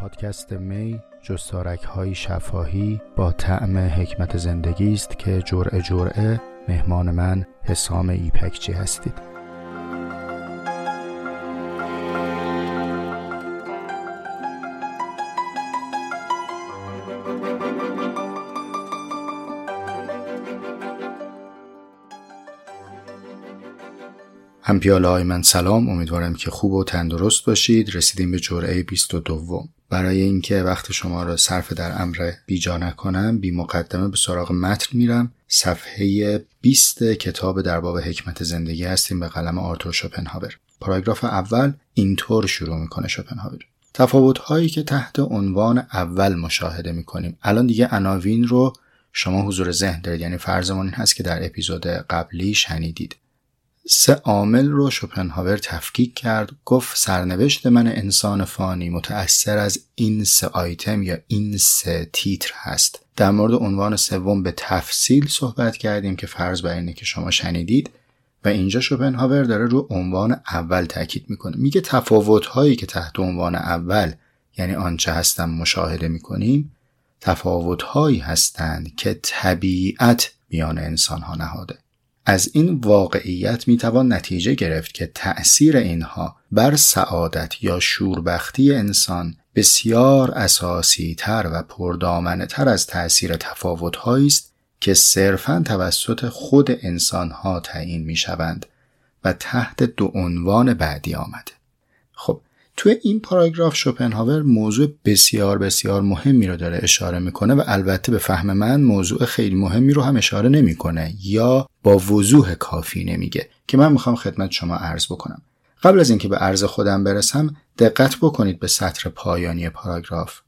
پادکست می جستارک های شفاهی با طعم حکمت زندگی است که جرعه جرعه مهمان من حسام ایپکچی هستید. همپیاله های من سلام امیدوارم که خوب و تندرست باشید. رسیدیم به جرعه 22 برای اینکه وقت شما را صرف در امر بیجا نکنم بی مقدمه به سراغ متن میرم. صفحه 20 کتاب در باب حکمت زندگی هستیم به قلم آرتور شوپنهاور. پاراگراف اول اینطور شروع می‌کنه شوپنهاور. تفاوت هایی که تحت عنوان اول مشاهده می‌کنیم. الان دیگه عناوین رو شما حضور ذهن دارید. یعنی فرضمون این هست که در اپیزود قبلی شنیدید. سه عامل رو شوپنهاور تفکیک کرد گفت سرنوشت من انسان فانی متأثر از این سه آیتم یا این سه تیتر هست. در مورد عنوان سوم به تفصیل صحبت کردیم که فرض بر اینه که شما شنیدید و اینجا شوپنهاور داره رو عنوان اول تاکید می‌کنه. میگه تفاوت هایی که تحت عنوان اول یعنی آنچه هستم مشاهده می‌کنیم تفاوت هایی هستند که طبیعت میان انسان ها نهاده. از این واقعیت می‌توان نتیجه گرفت که تأثیر اینها بر سعادت یا شوربختی انسان بسیار اساسی تر و پردامنه تر از تأثیر تفاوت است که صرفا توسط خود انسانها تعیین می شوند و تحت دو عنوان بعدی آمده. خب توی این پاراگراف شوپنهاور موضوع بسیار بسیار مهمی رو داره اشاره می‌کنه و البته به فهم من موضوع خیلی مهمی رو هم اشاره نمی‌کنه یا با وضوح کافی نمیگه که من می‌خوام خدمت شما عرض بکنم. قبل از اینکه به عرض خودم برسم دقت بکنید به سطر پایانی پاراگراف.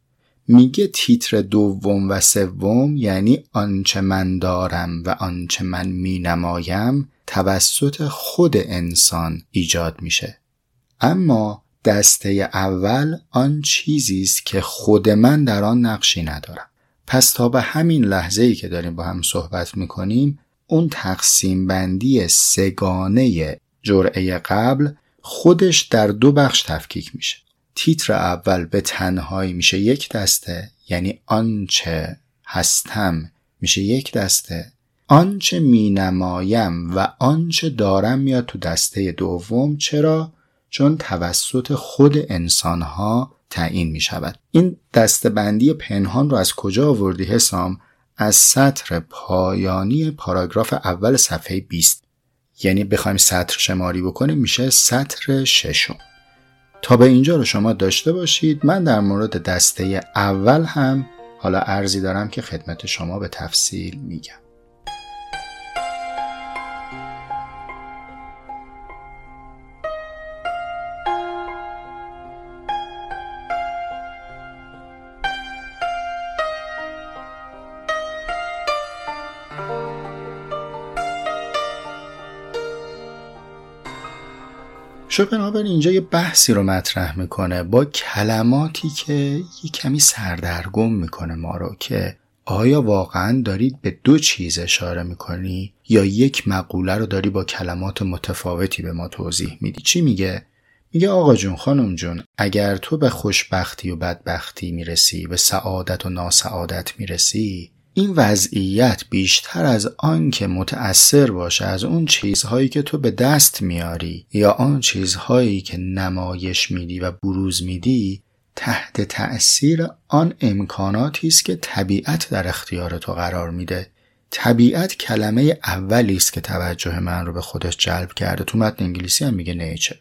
میگه تیتر دوم و سوم یعنی آنچه من دارم و آنچه من مینمایم توسط خود انسان ایجاد میشه. اما دسته اول آن چیزی است که خود من در آن نقشی ندارم. پس تا به همین لحظه ای که داریم با هم صحبت می‌کنیم اون تقسیم بندی سگانه جرعه قبل خودش در دو بخش تفکیک میشه. تیتر اول به تنهایی میشه یک دسته یعنی آنچه هستم میشه یک دسته. آنچه مینمایم و آنچه دارم میاد تو دسته دوم. چرا؟ چون توسط خود انسانها تعیین می شود این دستبندی پنهان رو از کجا آوردی حسام؟ از سطر پایانی پاراگراف اول صفحه 20 یعنی بخوایم سطر شماری بکنیم میشه سطر ششم. تا به اینجا رو شما داشته باشید. من در مورد دسته اول هم حالا ارزی دارم که خدمت شما به تفصیل میگم. شوپنهاور اینجا یه بحثی رو مطرح می‌کنه با کلماتی که یه کمی سردرگم می‌کنه ما رو که آیا واقعا دارید به دو چیز اشاره می‌کنی یا یک مقوله رو داری با کلمات متفاوتی به ما توضیح میدی؟ چی میگه؟ میگه آقا جون خانم جون اگر تو به خوشبختی و بدبختی می‌رسی به سعادت و ناسعادت می‌رسی این وضعیت بیشتر از آن که متأثر باشه از اون چیزهایی که تو به دست میاری یا آن چیزهایی که نمایش میدی و بروز میدی تحت تأثیر آن امکاناتی است که طبیعت در اختیار تو قرار میده. طبیعت کلمه اولی است که توجه من رو به خودش جلب کرده. تو متن انگلیسی هم میگه نیچر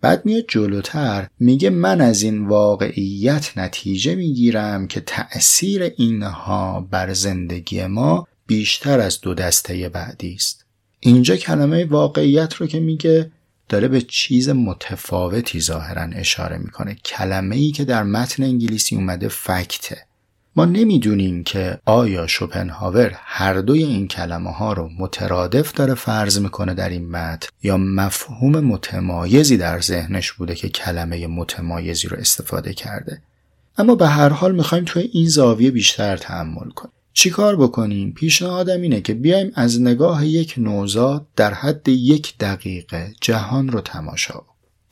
بعد میاد جلوتر میگه من از این واقعیت نتیجه می‌گیرم که تأثیر اینها بر زندگی ما بیشتر از دو دسته بعدی است. اینجا کلمه واقعیت رو که میگه داره به چیز متفاوتی ظاهرا اشاره می‌کنه. کلمه ای که در متن انگلیسی اومده فکته. ما نمی‌دونیم که آیا شوپنهاور هر دوی این کلمه ها رو مترادف داره فرض می‌کنه در این متن یا مفهوم متمایزی در ذهنش بوده که کلمه متمایزی رو استفاده کرده. اما به هر حال می‌خوایم توی این زاویه بیشتر تحمل کنیم. چیکار بکنیم؟ پیشنهادم اینه که بیایم از نگاه یک نوزاد در حد یک دقیقه جهان رو تماشا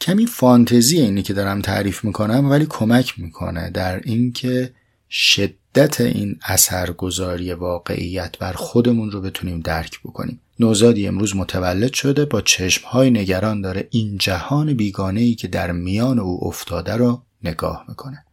کمی فانتزی اینی که دارم تعریف می‌کنم ولی کمک می‌کنه در اینکه شدت این اثرگذاری واقعیت بر خودمون رو بتونیم درک بکنیم. نوزادی امروز متولد شده با چشمهای نگران داره این جهان بیگانه ای که در میان او افتاده رو نگاه می‌کنه.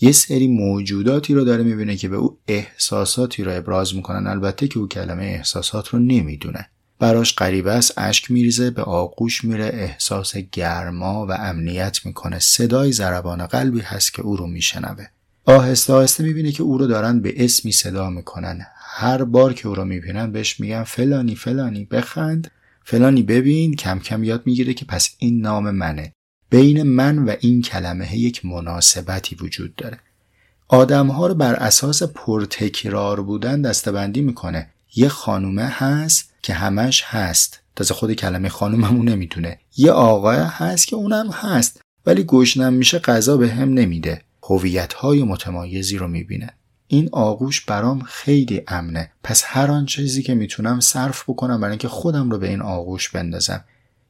یه سری موجوداتی رو داره می‌بینه که به او احساساتی رو ابراز می‌کنن. البته که او کلمه احساسات رو نمی‌دونه. براش غریبه است اشک میریزه به آغوش میره احساس گرما و امنیت می‌کنه. صدای ضربان قلبی هست که او رو میشنوه. آهسته آهسته می‌بینه که او رو دارن به اسمی صدا می‌کنن. هر بار که او رو می‌بینن بهش میگن فلانی فلانی بخند. فلانی ببین کم کم یاد می‌گیره که پس این نام منه. بین من و این کلمه یک مناسبتی وجود داره. آدم ها رو بر اساس پرتکرار بودن دستبندی می‌کنه. یه خانومه هست که همش هست. تازه خود کلمه خانوممون نمی‌تونه. یه آقای هست که اونم هست. ولی گشنم میشه غذا به هم نمیده. هویت های متمایزی رو می‌بینه. این آغوش برام خیلی امنه. پس هر آن چیزی که می‌تونم صرف بکنم برای اینکه خودم رو به این آغوش بندازم.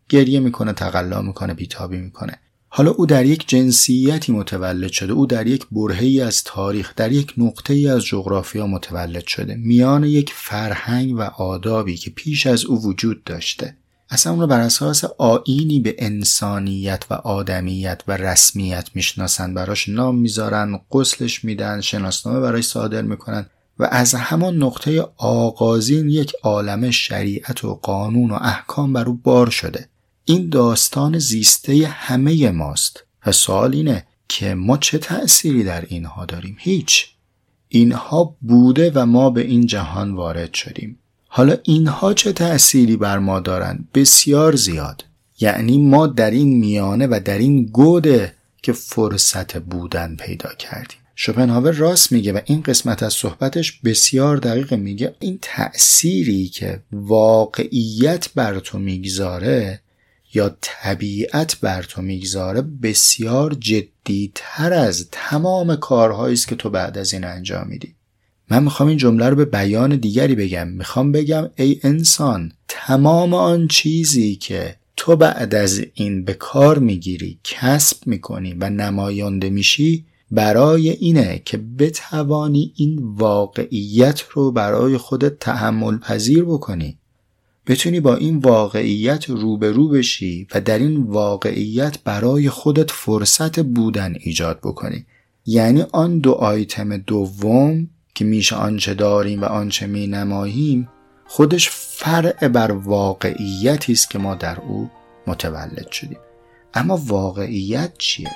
گریه می‌کنه تقلا می‌کنه بیتابی می‌کنه. حالا او در یک جنسیتی متولد شده. او در یک برهه ای از تاریخ در یک نقطه ای از جغرافیا متولد شده. میان یک فرهنگ و آدابی که پیش از او وجود داشته. اصلا اون رو بر اساس آینی به انسانیت و آدمیت و رسمیت می‌شناسن براش نام می‌ذارن قسلش میدن شناسنامه برای صادر می‌کنن و از همان نقطه آغازین یک عالم شریعت و قانون و احکام بر او بار شده. این داستان زیسته همه ماست و سوال اینه که ما چه تأثیری در اینها داریم؟ هیچ. اینها بوده و ما به این جهان وارد شدیم. حالا اینها چه تأثیری بر ما دارند؟ بسیار زیاد. یعنی ما در این میانه و در این گوده که فرصت بودن پیدا کردیم. شوپنهاور راست میگه و این قسمت از صحبتش بسیار دقیق میگه. این تأثیری که واقعیت بر تو می‌گذاره یا طبیعت بر تو می‌گذاره بسیار جدیتر از تمام کارهایی است که تو بعد از این انجام میدی. من می‌خوام این جمله رو به بیان دیگری بگم. می‌خوام بگم ای انسان تمام آن چیزی که تو بعد از این به کار می‌گیری کسب می‌کنی و نماینده میشی برای اینه که بتوانی این واقعیت رو برای خودت تحمل پذیر بکنی. بتونی با این واقعیت روبرو بشی و در این واقعیت برای خودت فرصت بودن ایجاد بکنی. یعنی آن دو آیتم دوم که میشه آنچه داریم و آنچه می نماییم خودش فرع بر واقعیتی است که ما در او متولد شدیم. اما واقعیت چیه؟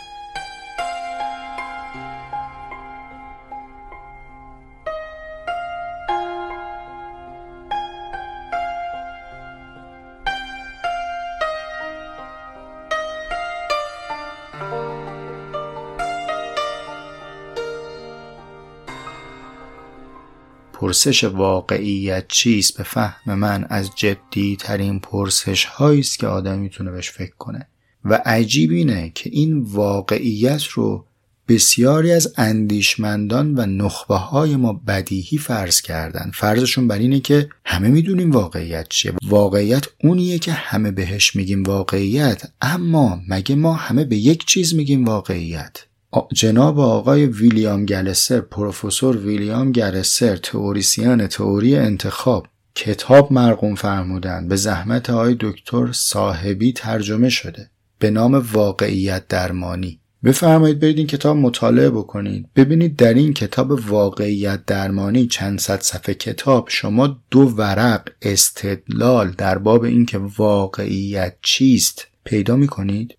پرسش واقعیت چیست؟ به فهم من از جدی ترین پرسش هایی است که آدم می‌تونه بهش فکر کنه. و عجیب اینه که این واقعیت رو بسیاری از اندیشمندان و نخبه های ما بدیهی فرض کردن. فرضشون بر اینه که همه می‌دونیم واقعیت چیه. واقعیت اونیه که همه بهش میگیم واقعیت اما مگه ما همه به یک چیز میگیم واقعیت؟ جناب آقای ویلیام گلسر پروفسور ویلیام گلسر تئوریسین تئوری انتخاب کتاب مرقوم فرمودن به زحمت آقای دکتر صاحبی ترجمه شده. به نام واقعیت درمانی. بفرمایید برید این کتاب مطالعه بکنید. ببینید در این کتاب واقعیت درمانی چند صد صفحه کتاب. شما دو ورق استدلال در باب اینکه واقعیت چیست پیدا می‌کنید؟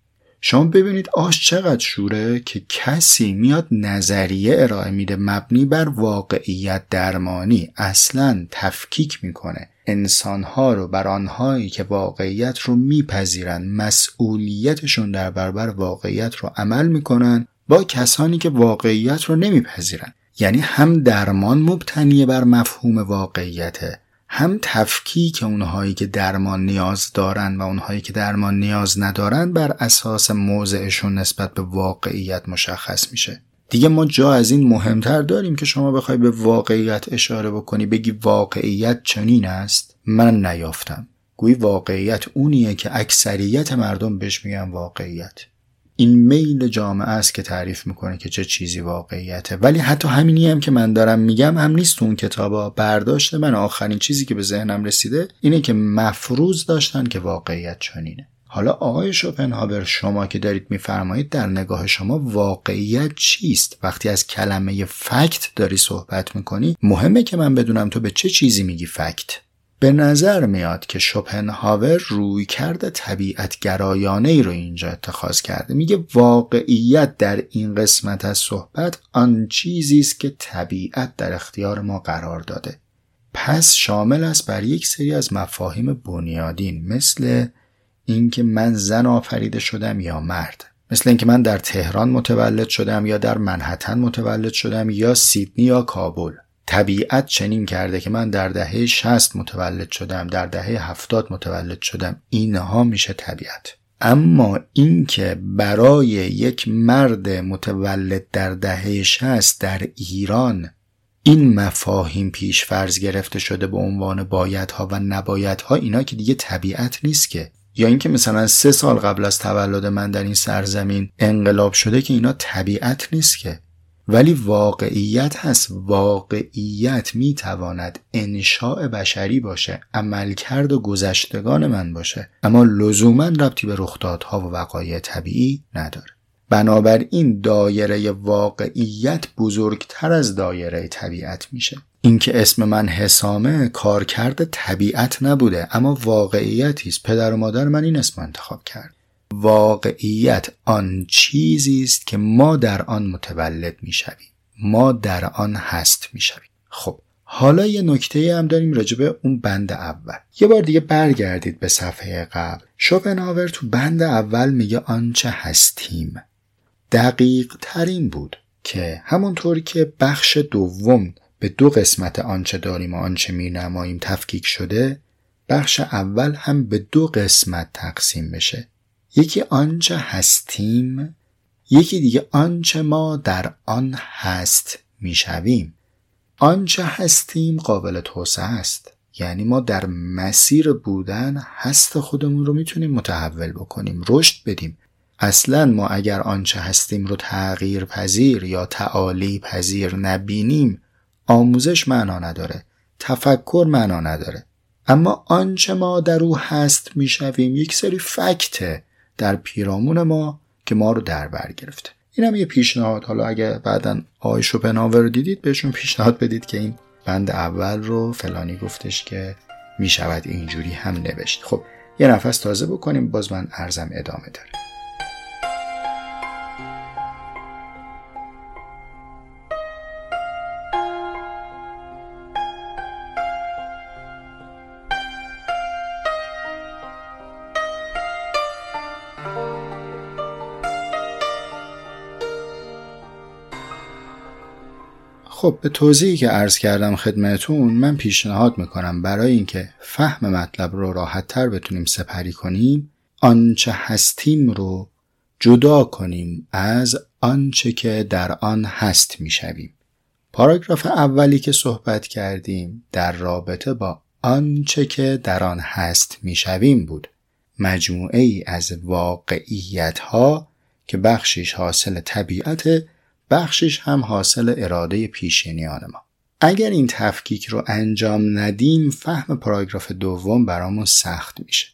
شما ببینید آش چقدر شوره که کسی میاد نظریه ارائه میده مبنی بر واقعیت درمانی. اصلا تفکیک می‌کنه. انسانها رو بر آنهایی که واقعیت رو میپذیرن مسئولیتشون در برابر واقعیت رو عمل می‌کنن با کسانی که واقعیت رو نمیپذیرن. یعنی هم درمان مبتنی بر مفهوم واقعیته هم تفکیک اونهایی که درمان نیاز دارن و اونهایی که درمان نیاز ندارن بر اساس موضعشون نسبت به واقعیت مشخص میشه. دیگه ما جا از این مهمتر داریم که شما بخوای به واقعیت اشاره بکنی بگی واقعیت چنین است. من نیافتم. گویی واقعیت اونیه که اکثریت مردم بهش میگن واقعیت. این میل جامعه است که تعریف می‌کنه که چه چیزی واقعیته. ولی حتی همینی هم که من دارم میگم هم نیست اون کتابا. برداشت من آخرین چیزی که به ذهنم رسیده اینه که مفروض داشتن که واقعیت چنینه. حالا آقای شوپنهاور شما که دارید میفرمایید در نگاه شما واقعیت چیست؟ وقتی از کلمه فکت داری صحبت می‌کنی مهمه که من بدونم تو به چه چیزی میگی فکت. به نظر میاد که شوپنهاور روی کرده طبیعت گرایانه ای رو اینجا اتخاذ کرده. میگه واقعیت در این قسمت از صحبت آن چیزی است که طبیعت در اختیار ما قرار داده. پس شامل است بر یک سری از مفاهیم بنیادین مثل اینکه من زن آفریده شدم یا مرد مثل اینکه من در تهران متولد شدم یا در منحتن متولد شدم یا سیدنی یا کابل. طبیعت چنین کرده که من در دهه 60 متولد شدم در دهه 70 متولد شدم اینها میشه طبیعت. اما اینکه برای یک مرد متولد در دهه 60 در ایران این مفاهیم پیش فرض گرفته شده به عنوان بایدها و نبایدها اینا که دیگه طبیعت نیست که. یا اینکه مثلا سه سال قبل از تولد من در این سرزمین انقلاب شده که اینا طبیعت نیست که. ولی واقعیت هست. واقعیت می‌تواند انشاء بشری باشه عملکرد و گذشتگان من باشه. اما لزوما ربطی به رخدادها و وقایع طبیعی نداره. بنابراین دایره واقعیت بزرگتر از دایره طبیعت میشه. اینکه اسم من حسامه کارکرد طبیعت نبوده اما واقعیتی است. پدر و مادر من این اسم انتخاب کرد. واقعیت آن چیزی است که ما در آن متولد می‌شویم. ما در آن هست می‌شویم. خب حالا یه نکته هم داریم راجبه اون بند اول. یه بار دیگه برگردید به صفحه قبل. شوپنهاور تو بند اول میگه آنچه هستیم. دقیق ترین بود که همونطور که بخش دوم به دو قسمت آنچه داریم و آنچه می نماییم تفکیک شده بخش اول هم به دو قسمت تقسیم بشه. یکی آنچه هستیم یکی دیگه آنچه ما در آن هست می‌شویم. آنچه هستیم قابل توسعه است. یعنی ما در مسیر بودن هست خودمون رو می‌تونیم متحول بکنیم رشد بدیم. اصلا ما اگر آنچه هستیم رو تغییر پذیر یا تعالی پذیر نبینیم آموزش معنا نداره تفکر معنا نداره. اما آنچه ما در او هست می‌شویم یک سری فکته. در پیرامون ما که ما رو در بر گرفته. این هم یه پیشنهاد. حالا اگه بعدا آقای شوپنهاور رو دیدید بهشون پیشنهاد بدید که این بند اول رو فلانی گفتش که می‌شود اینجوری هم نوشت. خب یه نفس تازه بکنیم. باز من ارزم ادامه داره. خب به توضیحی که عرض کردم خدمتون من پیشنهاد می‌کنم برای اینکه فهم مطلب رو راحت تر بتونیم سپری کنیم آنچه هستیم رو جدا کنیم از آنچه که در آن هست می‌شویم. پاراگراف اولی که صحبت کردیم در رابطه با آنچه که در آن هست می‌شویم بود. مجموعه ای از واقعیت ها که بخشش حاصل طبیعت بخشش هم حاصل اراده پیشینیان ما. اگر این تفکیک رو انجام ندیم فهم پاراگراف دوم برامون سخت میشه.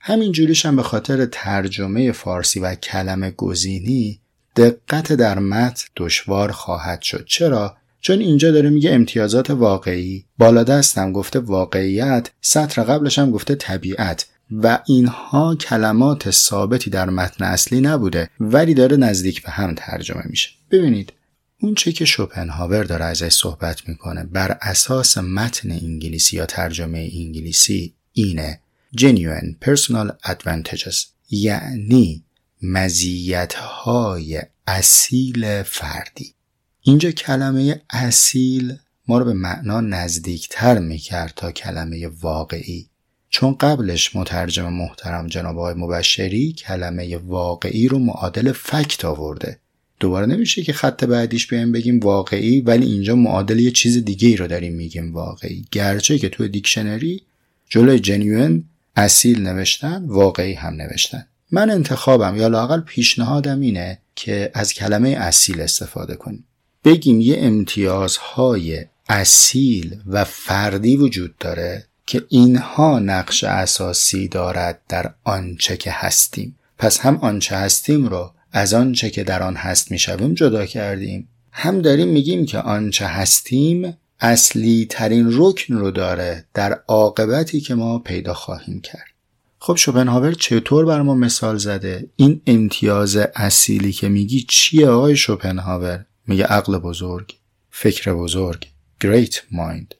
همین جوریش هم به خاطر ترجمه فارسی و کلمه گزینی دقت در متن دشوار خواهد شد. چرا؟ چون اینجا داره میگه امتیازات واقعی بالا دستم گفته واقعیت سطر قبلش هم گفته طبیعت. و اینها کلمات ثابتی در متن اصلی نبوده ولی داره نزدیک به هم ترجمه میشه. ببینید اون چه که شوپنهاور داره ازش صحبت می‌کنه بر اساس متن انگلیسی یا ترجمه انگلیسی اینه genuine personal advantages یعنی مزیت های اصیل فردی. اینجا کلمه اصیل ما رو به معنا نزدیکتر می‌کرد تا کلمه واقعی. چون قبلش مترجم محترم جناب آقای مبشری کلمه واقعی رو معادل فکت آورده. دوباره نمیشه که خط بعدیش بیایم بگیم واقعی ولی اینجا معادل یه چیز دیگه ای رو داریم میگیم واقعی. گرچه که تو دیکشنری جلوی جنیون اصیل نوشتن واقعی هم نوشتن. من انتخابم یا لاقل پیشنهادم اینه که از کلمه اصیل استفاده کنیم. بگیم یه امتیازهای اصیل و فردی وجود داره که اینها نقش اساسی دارد در آنچه که هستیم. پس هم آنچه هستیم رو از آنچه که در آن هست می‌شویم جدا کردیم. هم داریم میگیم که آنچه هستیم اصلی ترین رکن رو داره در عاقبتی که ما پیدا خواهیم کرد. خب شوپنهاور چطور بر ما مثال زده؟ این امتیاز اصیلی که میگی چیه آقای شوپنهاور؟ میگه عقل بزرگ فکر بزرگ great mind.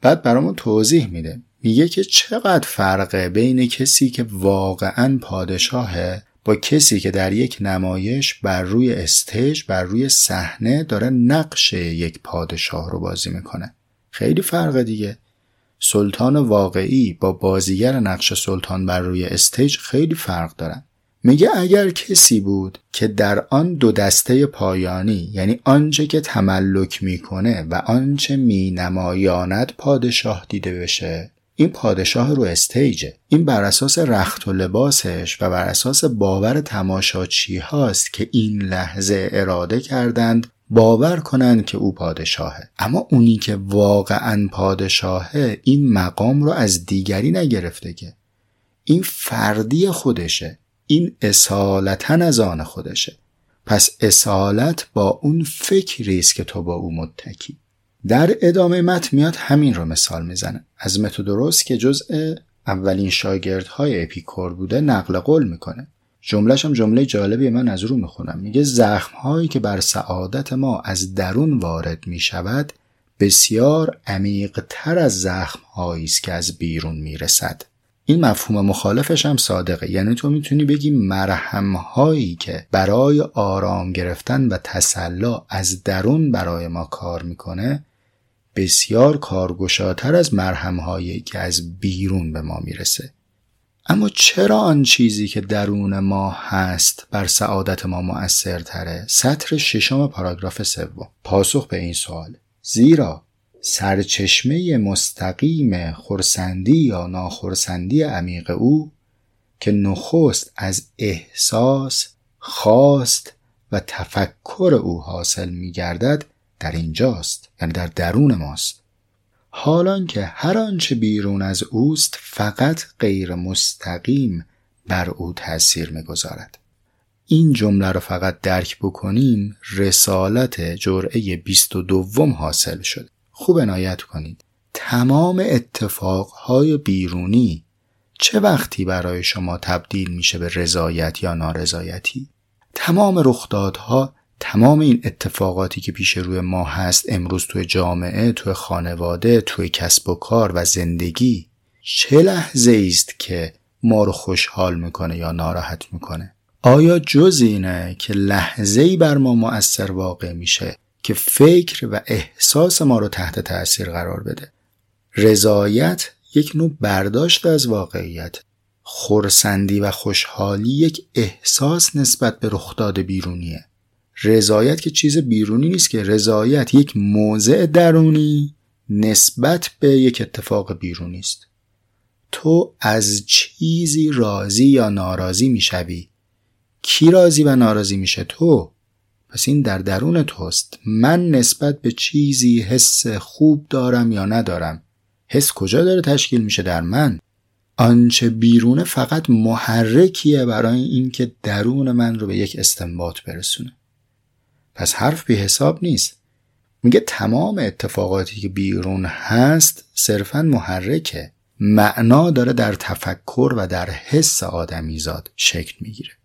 بعد برامون توضیح میده. میگه که چقدر فرقه بین کسی که واقعا پادشاهه با کسی که در یک نمایش بر روی استیج بر روی صحنه داره نقش یک پادشاه رو بازی می‌کنه. خیلی فرق دیگه. سلطان واقعی با بازیگر نقش سلطان بر روی استیج خیلی فرق دارن. میگه اگر کسی بود که در آن دو دسته پایانی یعنی آنچه که تملک می‌کنه و آنچه مینمایاند پادشاه دیده بشه این پادشاه رو استیجه. این بر اساس رخت و لباسش و بر اساس باور تماشاچی هاست که این لحظه اراده کردند باور کنند که او پادشاهه. اما اونی که واقعا پادشاهه این مقام رو از دیگری نگرفته که. این فردی خودشه. این اصالتا از آن خودشه. پس اصالت با اون فکری است که تو با او متکی. در ادامه مت میاد همین رو مثال می‌زنه. از متودوروس که جزء اولین شاگردهای اپیکور بوده نقل قول می‌کنه. جملهش هم جمله جالبی من از رو می‌خونم. میگه زخم هایی که بر سعادت ما از درون وارد می‌شود بسیار عمیق تر از زخم هایی است که از بیرون می‌رسد. این مفهوم مخالفش هم صادقه. یعنی تو می‌تونی بگی مرهم هایی که برای آرام گرفتن و تسلا از درون برای ما کار می‌کنه بسیار کارگشاتر از مرهم هایی که از بیرون به ما می‌رسه. اما چرا آن چیزی که درون ما هست بر سعادت ما مؤثرتره؟ سطر ششم پاراگراف سوم. پاسخ به این سوال. زیرا سرچشمه مستقیم خورسندی یا ناخورسندی عمیق او که نخست از احساس خواست و تفکر او حاصل می گردد در اینجاست یعنی در درون ماست. حالان که هر آنچه بیرون از اوست فقط غیر مستقیم بر او تأثیر می‌گذارد. این جمله رو فقط درک بکنیم رسالت جرعه 22 حاصل شد. خوب عنایت کنید. تمام اتفاقهای بیرونی چه وقتی برای شما تبدیل میشه به رضایت یا نارضایتی؟ تمام رخدادها تمام این اتفاقاتی که پیش روی ما هست امروز توی جامعه توی خانواده توی کسب و کار و زندگی چه لحظه است که ما رو خوشحال می‌کنه یا ناراحت می‌کنه؟ آیا جز اینه که لحظه ای بر ما مؤثر واقع میشه؟ که فکر و احساس ما رو تحت تاثیر قرار بده. رضایت یک نوع برداشت از واقعیت. خورسندی و خوشحالی یک احساس نسبت به رخداد بیرونیه. رضایت که چیز بیرونی نیست که رضایت یک موضع درونی نسبت به یک اتفاق بیرونی است. تو از چیزی راضی یا ناراضی می‌شوی. کی راضی و ناراضی میشه؟ تو. پس این در درون توست. من نسبت به چیزی حس خوب دارم یا ندارم؟ حس کجا داره تشکیل میشه در من؟ آنچه بیرونه فقط محرکیه برای اینکه درون من رو به یک استنباط برسونه. پس حرف بی حساب نیست. میگه تمام اتفاقاتی که بیرون هست صرفا محرکه. معنا داره در تفکر و در حس آدمیزاد شکل می‌گیره.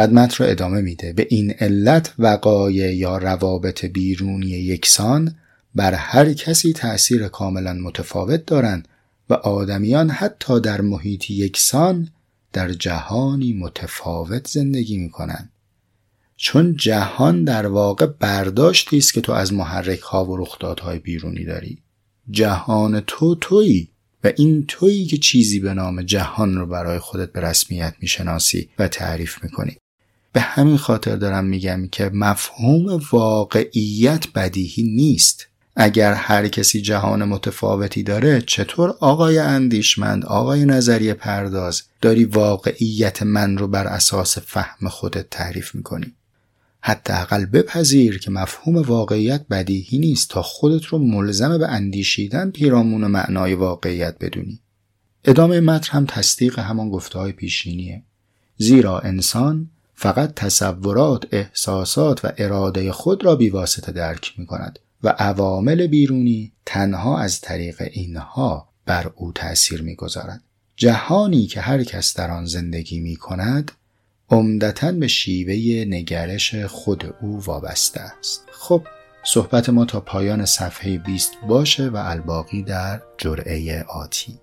بعد متن رو ادامه میده. به این علت وقایع یا روابط بیرونی یکسان بر هر کسی تأثیر کاملا متفاوت دارند و آدمیان حتی در محیطی یکسان در جهانی متفاوت زندگی می‌کنند. چون جهان در واقع برداشتی است که تو از محرک ها و رخدادهای بیرونی داری. جهان تو تویی و این تویی که چیزی به نام جهان رو برای خودت به رسمیت می‌شناسی و تعریف می‌کنی. به همین خاطر دارم میگم که مفهوم واقعیت بدیهی نیست. اگر هر کسی جهان متفاوتی داره چطور آقای اندیشمند آقای نظریه پرداز داری واقعیت من رو بر اساس فهم خودت تعریف می‌کنی؟ حداقل بپذیر که مفهوم واقعیت بدیهی نیست تا خودت رو ملزم به اندیشیدن پیرامون معنای واقعیت بدونی. ادامه متن هم تصدیق همان گفته های پیشینیه. زیرا انسان فقط تصورات، احساسات و اراده خود را بیواسطه درک می کند و عوامل بیرونی تنها از طریق اینها بر او تأثیر می‌گذارد. جهانی که هر کس در آن زندگی می کند عمدتا به شیوه نگرش خود او وابسته است. خب صحبت ما تا پایان صفحه 20 باشه و الباقی در جرعه آتی.